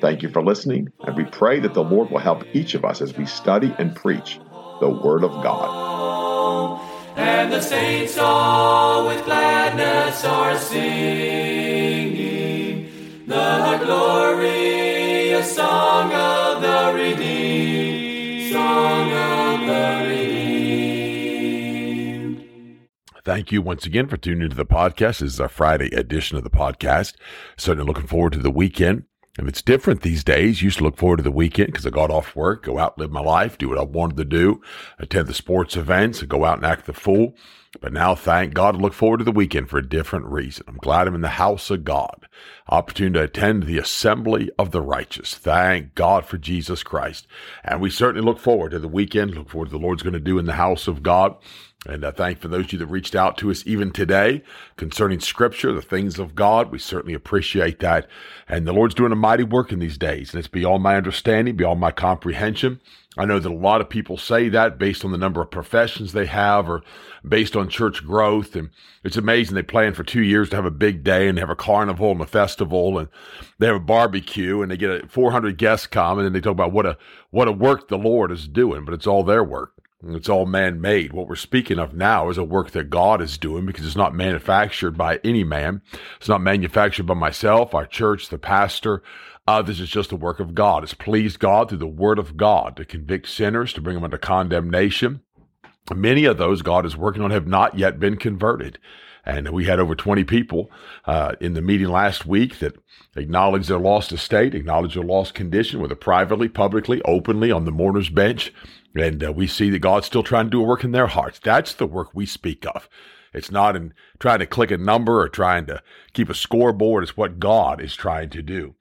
Thank you for listening, and we pray that the Lord will help each of us as we study and preach the Word of God. And the saints all with gladness are singing the glorious song of the redeemed, song of the redeemed. Thank you once again for tuning into the podcast. This is our Friday edition of the podcast. Certainly looking forward to the weekend. And it's different these days. Used to look forward to the weekend because I got off work, go out, live my life, do what I wanted to do, attend the sports events, and go out and act the fool. But now, thank God, I look forward to the weekend for a different reason. I'm glad I'm in the house of God. Opportunity to attend the assembly of the righteous. Thank God for Jesus Christ. And we certainly look forward to the weekend, look forward to the Lord's going to do in the house of God. And I thank for those of you that reached out to us even today concerning scripture, the things of God. We certainly appreciate that. And the Lord's doing a mighty work in these days. And it's beyond my understanding, beyond my comprehension. I know that a lot of people say that based on the number of professions they have or based on church growth. And it's amazing. They plan for two years to have a big day and they have a carnival and a festival and they have a barbecue and they get a 400 guests come and then they talk about what a, what a work the Lord is doing, but it's all their work. It's all man made. What we're speaking of now is a work that God is doing because it's not manufactured by any man. It's not manufactured by myself, our church, the pastor. Uh, this is just the work of God. It's pleased God through the word of God to convict sinners, to bring them under condemnation. Many of those God is working on have not yet been converted. And we had over 20 people uh, in the meeting last week that acknowledged their lost estate, acknowledged their lost condition, whether privately, publicly, openly on the mourner's bench. And uh, we see that God's still trying to do a work in their hearts. That's the work we speak of. It's not in trying to click a number or trying to keep a scoreboard. It's what God is trying to do.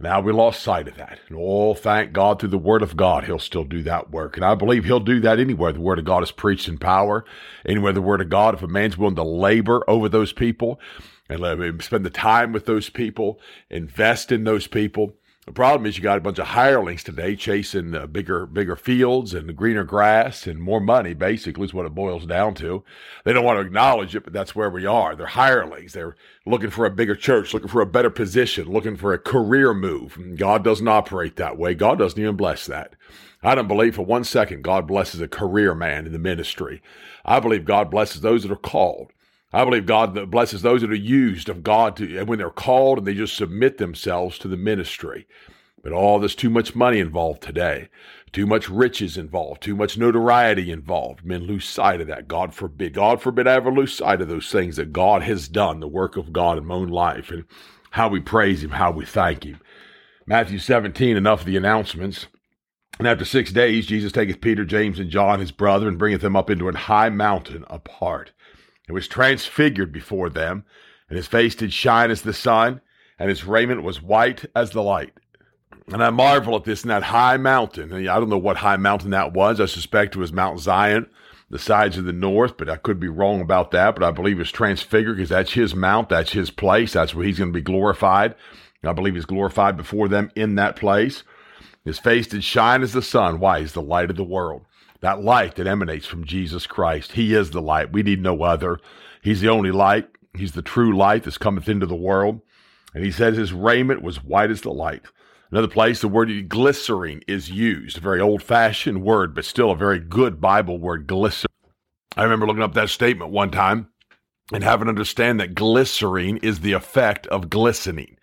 Now we lost sight of that. And oh, thank God through the word of God, he'll still do that work. And I believe he'll do that anywhere the word of God is preached in power. Anywhere the word of God, if a man's willing to labor over those people and let him spend the time with those people, invest in those people, the problem is you got a bunch of hirelings today chasing uh, bigger, bigger fields and greener grass and more money. Basically, is what it boils down to. They don't want to acknowledge it, but that's where we are. They're hirelings. They're looking for a bigger church, looking for a better position, looking for a career move. God doesn't operate that way. God doesn't even bless that. I don't believe for one second God blesses a career man in the ministry. I believe God blesses those that are called. I believe God blesses those that are used of God to, when they're called and they just submit themselves to the ministry. But all oh, there's too much money involved today, too much riches involved, too much notoriety involved. Men lose sight of that. God forbid. God forbid I ever lose sight of those things that God has done, the work of God in my own life, and how we praise Him, how we thank Him. Matthew 17, enough of the announcements. And after six days, Jesus taketh Peter, James, and John, his brother, and bringeth them up into an high mountain apart and was transfigured before them, and his face did shine as the sun, and his raiment was white as the light. And I marvel at this in that high mountain. I don't know what high mountain that was. I suspect it was Mount Zion, the sides of the north, but I could be wrong about that. But I believe it's transfigured because that's his mount, that's his place, that's where he's going to be glorified. I believe he's glorified before them in that place. His face did shine as the sun. Why? He's the light of the world that light that emanates from Jesus Christ. He is the light. We need no other. He's the only light. He's the true light that's cometh into the world. And he says his raiment was white as the light. Another place, the word glistering is used, a very old fashioned word, but still a very good Bible word, glistering. I remember looking up that statement one time and having to understand that glistering is the effect of glistening.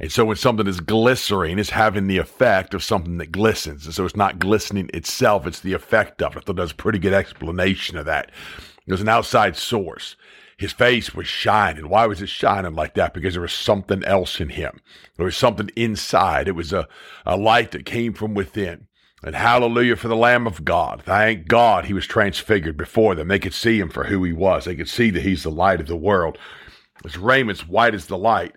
And so when something is glistering, it's having the effect of something that glistens. And so it's not glistening itself, it's the effect of it. I thought that was a pretty good explanation of that. There's an outside source. His face was shining. Why was it shining like that? Because there was something else in him. There was something inside. It was a, a light that came from within. And hallelujah for the Lamb of God. Thank God he was transfigured before them. They could see him for who he was. They could see that he's the light of the world. His raiment white as the light.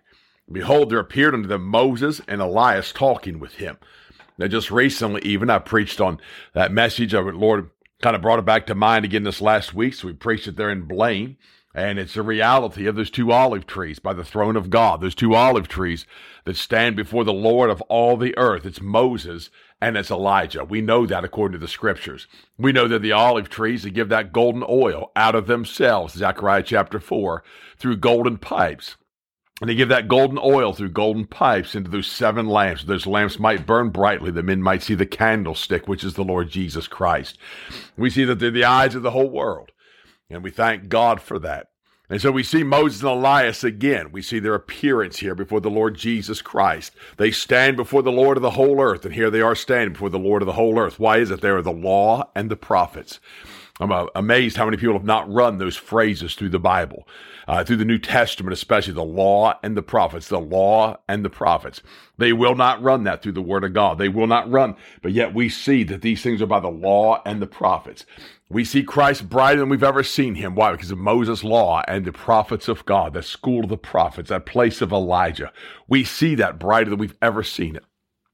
Behold, there appeared unto them Moses and Elias talking with him. Now, just recently, even I preached on that message. Our Lord kind of brought it back to mind again this last week. So we preached it there in Blain. And it's the reality of those two olive trees by the throne of God, those two olive trees that stand before the Lord of all the earth. It's Moses and it's Elijah. We know that according to the scriptures. We know that the olive trees that give that golden oil out of themselves, Zechariah chapter 4, through golden pipes. And they give that golden oil through golden pipes into those seven lamps. Those lamps might burn brightly. The men might see the candlestick, which is the Lord Jesus Christ. We see that they're the eyes of the whole world. And we thank God for that. And so we see Moses and Elias again. We see their appearance here before the Lord Jesus Christ. They stand before the Lord of the whole earth, and here they are standing before the Lord of the whole earth. Why is it? They are the law and the prophets. I'm uh, amazed how many people have not run those phrases through the Bible, uh, through the New Testament, especially the law and the prophets, the law and the prophets. They will not run that through the Word of God. They will not run, but yet we see that these things are by the law and the prophets. We see Christ brighter than we've ever seen him. Why? Because of Moses' law and the prophets of God, the school of the prophets, that place of Elijah. We see that brighter than we've ever seen it.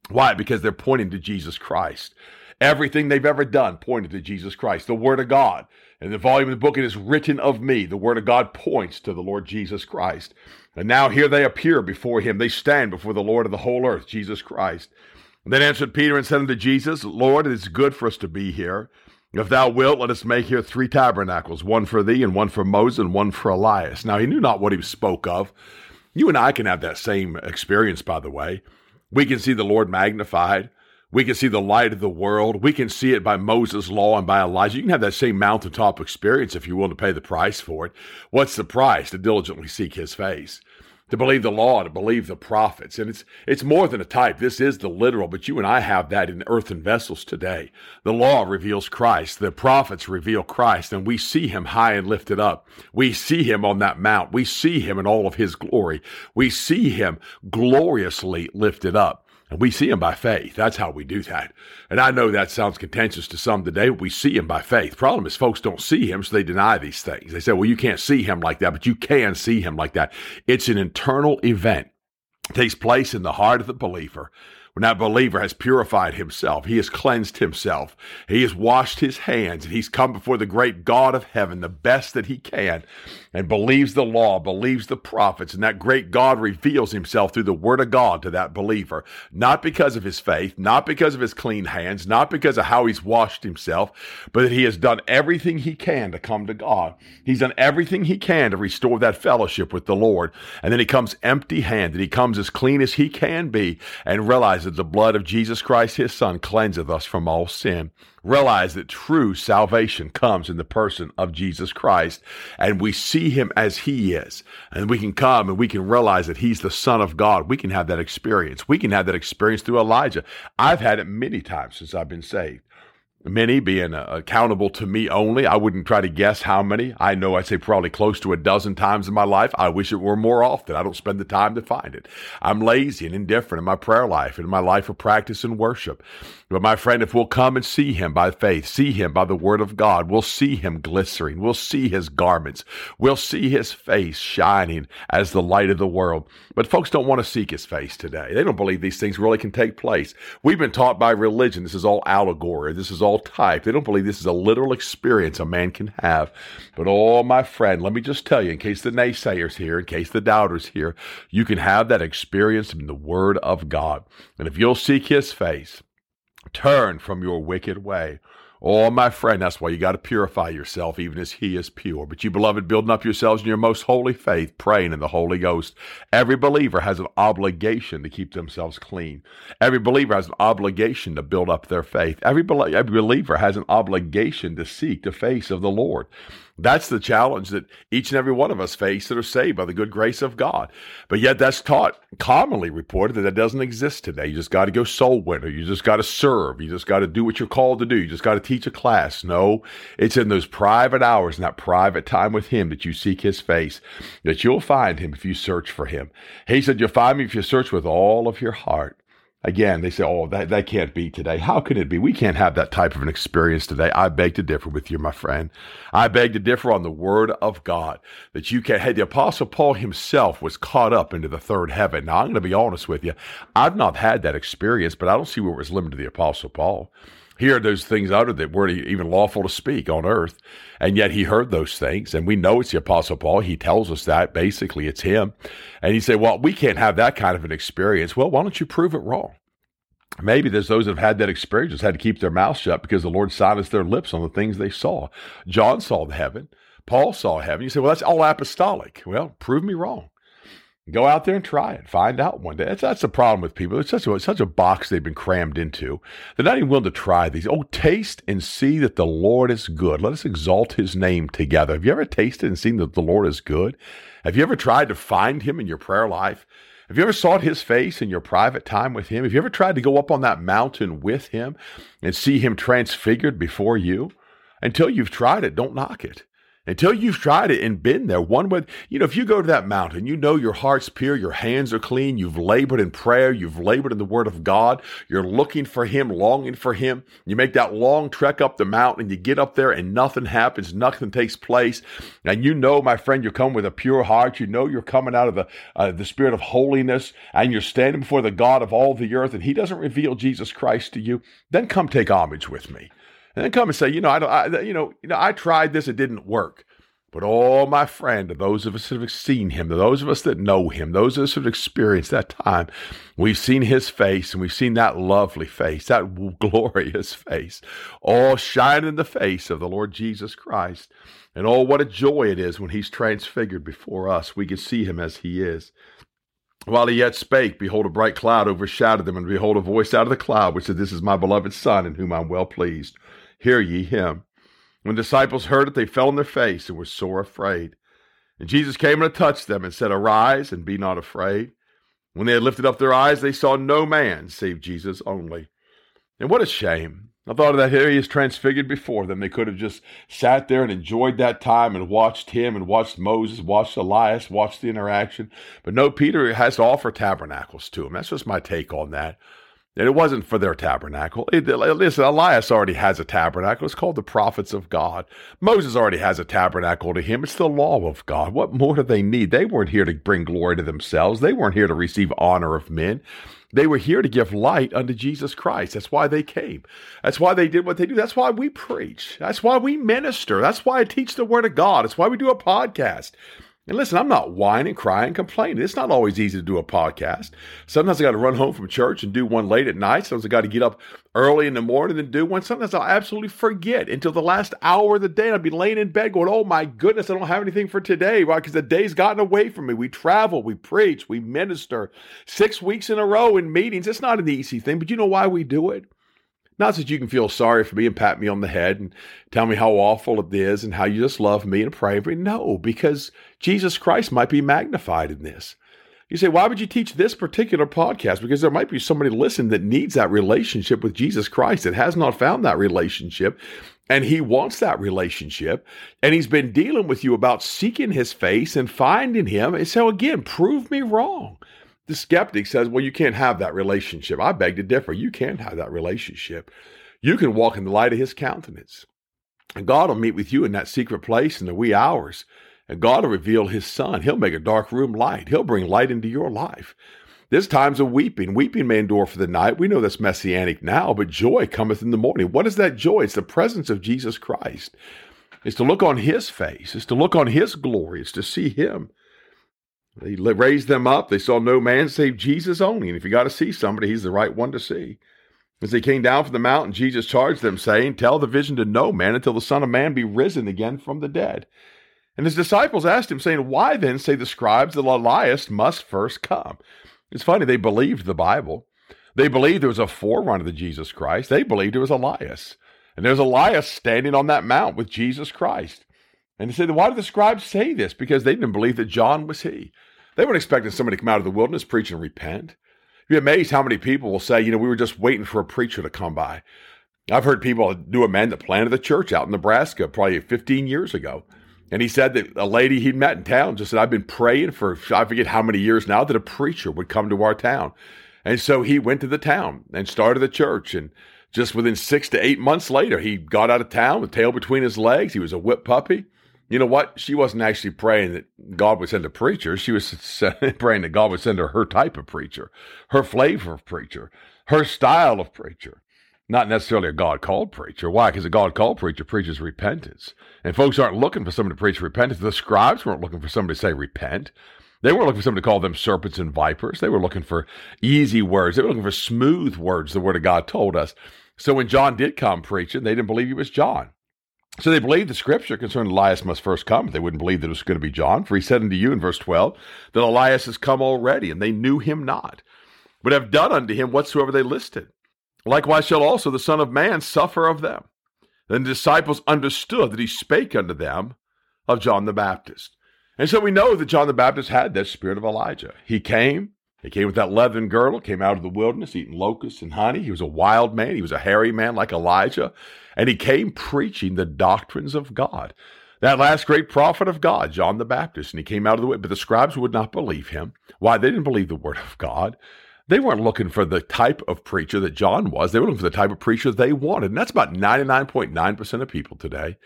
Why? Because they're pointing to Jesus Christ. Everything they've ever done pointed to Jesus Christ, the Word of God. In the volume of the book, it is written of me. The Word of God points to the Lord Jesus Christ. And now here they appear before him. They stand before the Lord of the whole earth, Jesus Christ. And then answered Peter and said unto Jesus, Lord, it is good for us to be here. If thou wilt, let us make here three tabernacles, one for thee, and one for Moses, and one for Elias. Now he knew not what he spoke of. You and I can have that same experience, by the way. We can see the Lord magnified. We can see the light of the world. We can see it by Moses' law and by Elijah. You can have that same mountaintop experience if you're willing to pay the price for it. What's the price? To diligently seek his face to believe the law, to believe the prophets. And it's, it's more than a type. This is the literal, but you and I have that in earthen vessels today. The law reveals Christ. The prophets reveal Christ and we see him high and lifted up. We see him on that mount. We see him in all of his glory. We see him gloriously lifted up. And we see him by faith. That's how we do that. And I know that sounds contentious to some today, but we see him by faith. Problem is, folks don't see him, so they deny these things. They say, well, you can't see him like that, but you can see him like that. It's an internal event. It takes place in the heart of the believer when that believer has purified himself, he has cleansed himself, he has washed his hands, and he's come before the great God of heaven, the best that he can, and believes the law, believes the prophets, and that great God reveals himself through the word of God to that believer, not because of his faith, not because of his clean hands, not because of how he's washed himself, but that he has done everything he can to come to God. He's done everything he can to restore that fellowship with the Lord. And then he comes empty handed. He comes as clean as he can be and realizes that the blood of Jesus Christ, his son, cleanseth us from all sin. Realize that true salvation comes in the person of Jesus Christ, and we see him as he is. And we can come and we can realize that he's the son of God. We can have that experience. We can have that experience through Elijah. I've had it many times since I've been saved many being uh, accountable to me only. I wouldn't try to guess how many. I know I'd say probably close to a dozen times in my life. I wish it were more often. I don't spend the time to find it. I'm lazy and indifferent in my prayer life and in my life of practice and worship. But my friend, if we'll come and see him by faith, see him by the word of God, we'll see him glistering. We'll see his garments. We'll see his face shining as the light of the world. But folks don't want to seek his face today. They don't believe these things really can take place. We've been taught by religion this is all allegory. This is all type. They don't believe this is a literal experience a man can have. But oh, my friend, let me just tell you, in case the naysayers here, in case the doubters here, you can have that experience in the word of God. And if you'll seek his face, Turn from your wicked way. Oh, my friend, that's why you got to purify yourself, even as He is pure. But you, beloved, building up yourselves in your most holy faith, praying in the Holy Ghost. Every believer has an obligation to keep themselves clean. Every believer has an obligation to build up their faith. Every, every believer has an obligation to seek the face of the Lord. That's the challenge that each and every one of us face that are saved by the good grace of God. But yet that's taught, commonly reported that that doesn't exist today. You just got to go soul winner. You just got to serve. You just got to do what you're called to do. You just got to teach a class. No, it's in those private hours and that private time with Him that you seek His face, that you'll find Him if you search for Him. He said, You'll find me if you search with all of your heart. Again, they say, oh, that, that can't be today. How can it be? We can't have that type of an experience today. I beg to differ with you, my friend. I beg to differ on the word of God that you can. Hey, the apostle Paul himself was caught up into the third heaven. Now, I'm going to be honest with you. I've not had that experience, but I don't see where it was limited to the apostle Paul. He heard those things uttered that weren't even lawful to speak on earth. And yet he heard those things. And we know it's the Apostle Paul. He tells us that. Basically, it's him. And he said, Well, we can't have that kind of an experience. Well, why don't you prove it wrong? Maybe there's those that have had that experience, just had to keep their mouth shut because the Lord silenced their lips on the things they saw. John saw the heaven. Paul saw heaven. You say, well, that's all apostolic. Well, prove me wrong. Go out there and try it. Find out one day. That's, that's the problem with people. It's such a, it's such a box they've been crammed into. They're not even willing to try these. Oh, taste and see that the Lord is good. Let us exalt his name together. Have you ever tasted and seen that the Lord is good? Have you ever tried to find him in your prayer life? Have you ever sought his face in your private time with him? Have you ever tried to go up on that mountain with him and see him transfigured before you? Until you've tried it, don't knock it until you've tried it and been there. One would, you know, if you go to that mountain, you know your heart's pure, your hands are clean, you've labored in prayer, you've labored in the Word of God, you're looking for Him, longing for Him. You make that long trek up the mountain, you get up there, and nothing happens, nothing takes place, and you know, my friend, you come with a pure heart. You know you're coming out of the uh, the Spirit of holiness, and you're standing before the God of all the earth, and He doesn't reveal Jesus Christ to you. Then come take homage with me and then come and say, you know, I, I, you know, you know, I tried this, it didn't work. But oh, my friend, those of us that have seen him, those of us that know him, those of us that have experienced that time, we've seen his face and we've seen that lovely face, that glorious face, all shine in the face of the Lord Jesus Christ. And oh, what a joy it is when he's transfigured before us. We can see him as he is. While he yet spake, behold, a bright cloud overshadowed them, and behold, a voice out of the cloud which said, This is my beloved Son, in whom I'm well pleased hear ye him. When the disciples heard it, they fell on their face and were sore afraid. And Jesus came and touched them and said, Arise and be not afraid. When they had lifted up their eyes, they saw no man save Jesus only. And what a shame. I thought of that here he is transfigured before them. They could have just sat there and enjoyed that time and watched him and watched Moses, watched Elias, watched the interaction. But no, Peter has to offer tabernacles to him. That's just my take on that. And it wasn't for their tabernacle. It, listen, Elias already has a tabernacle. It's called the prophets of God. Moses already has a tabernacle to him. It's the law of God. What more do they need? They weren't here to bring glory to themselves. They weren't here to receive honor of men. They were here to give light unto Jesus Christ. That's why they came. That's why they did what they do. That's why we preach. That's why we minister. That's why I teach the word of God. That's why we do a podcast. And listen, I'm not whining, crying, complaining. It's not always easy to do a podcast. Sometimes I got to run home from church and do one late at night. Sometimes I got to get up early in the morning and do one. Sometimes I'll absolutely forget until the last hour of the day. I'll be laying in bed going, oh my goodness, I don't have anything for today. Why? Because the day's gotten away from me. We travel, we preach, we minister six weeks in a row in meetings. It's not an easy thing, but you know why we do it? Not that you can feel sorry for me and pat me on the head and tell me how awful it is and how you just love me and pray for me. No, because Jesus Christ might be magnified in this. You say, why would you teach this particular podcast? Because there might be somebody listening that needs that relationship with Jesus Christ that has not found that relationship. And he wants that relationship. And he's been dealing with you about seeking his face and finding him. And so, again, prove me wrong. The skeptic says, well, you can't have that relationship. I beg to differ. You can have that relationship. You can walk in the light of his countenance. And God will meet with you in that secret place in the wee hours. And God will reveal his son. He'll make a dark room light. He'll bring light into your life. There's times of weeping. Weeping may endure for the night. We know that's messianic now, but joy cometh in the morning. What is that joy? It's the presence of Jesus Christ. It's to look on his face. It's to look on his glory. It's to see him. They raised them up. They saw no man save Jesus only. And if you got to see somebody, he's the right one to see. As they came down from the mountain, Jesus charged them, saying, Tell the vision to no man until the Son of Man be risen again from the dead. And his disciples asked him, saying, Why then say the scribes that Elias must first come? It's funny, they believed the Bible. They believed there was a forerunner to Jesus Christ. They believed it was Elias. And there's Elias standing on that mount with Jesus Christ. And they said, Why did the scribes say this? Because they didn't believe that John was he. They weren't expecting somebody to come out of the wilderness, preach, and repent. You'd be amazed how many people will say, you know, we were just waiting for a preacher to come by. I've heard people do a man that planted the church out in Nebraska probably 15 years ago. And he said that a lady he'd met in town just said, I've been praying for, I forget how many years now, that a preacher would come to our town. And so he went to the town and started the church. And just within six to eight months later, he got out of town with tail between his legs. He was a whip puppy. You know what? She wasn't actually praying that God would send a preacher. She was praying that God would send her her type of preacher, her flavor of preacher, her style of preacher. Not necessarily a God called preacher. Why? Because a God called preacher preaches repentance. And folks aren't looking for someone to preach repentance. The scribes weren't looking for somebody to say repent. They weren't looking for somebody to call them serpents and vipers. They were looking for easy words. They were looking for smooth words, the word of God told us. So when John did come preaching, they didn't believe he was John. So they believed the scripture concerning Elias must first come, they wouldn't believe that it was going to be John. For he said unto you in verse 12 that Elias has come already, and they knew him not, but have done unto him whatsoever they listed. Likewise shall also the Son of Man suffer of them. Then the disciples understood that he spake unto them of John the Baptist. And so we know that John the Baptist had that spirit of Elijah. He came, he came with that leathern girdle, came out of the wilderness eating locusts and honey. He was a wild man. He was a hairy man like Elijah. And he came preaching the doctrines of God. That last great prophet of God, John the Baptist, and he came out of the way, but the scribes would not believe him. Why? They didn't believe the word of God. They weren't looking for the type of preacher that John was. They were looking for the type of preacher they wanted. And that's about 99.9% of people today.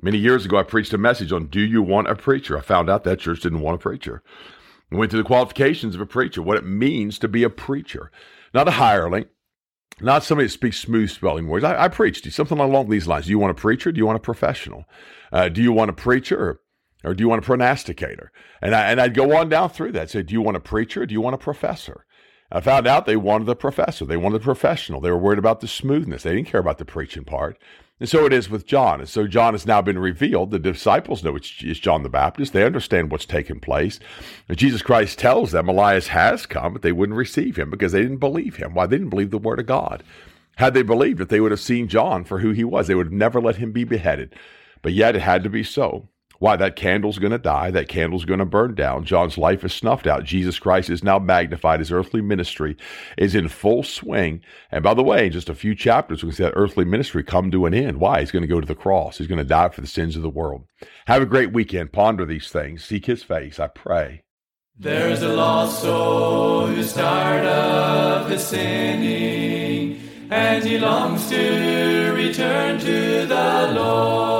Many years ago, I preached a message on Do you want a preacher? I found out that church didn't want a preacher. Went through the qualifications of a preacher, what it means to be a preacher, not a hireling, not somebody that speaks smooth spelling words. I, I preached something along these lines. Do you want a preacher? Do you want a professional? Uh, do you want a preacher? Or, do you want a pronosticator? And, I, and I'd go on down through that. Say, do you want a preacher? do you want a professor? I found out they wanted the professor. They wanted the professional. They were worried about the smoothness. They didn't care about the preaching part. And so it is with John. And so John has now been revealed. The disciples know it's, John the Baptist. They understand what's taken place. And Jesus Christ tells them Elias has come, but they wouldn't receive him because they didn't believe him. Why? They didn't believe the word of God. Had they believed it, they would have seen John for who he was. They would have never let him be beheaded. But yet it had to be so. Why? That candle's going to die. That candle's going to burn down. John's life is snuffed out. Jesus Christ is now magnified. His earthly ministry is in full swing. And by the way, in just a few chapters, we can see that earthly ministry come to an end. Why? He's going to go to the cross. He's going to die for the sins of the world. Have a great weekend. Ponder these things. Seek his face. I pray. There's a lost soul who's tired of his sinning, and he longs to return to the Lord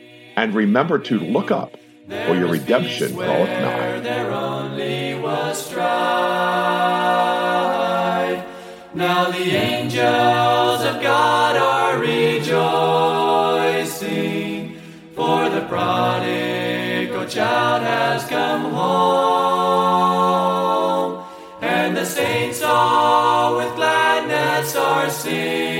And remember to look up, for your redemption draweth nigh. Now the angels of God are rejoicing, for the prodigal child has come home, and the saints all with gladness are singing.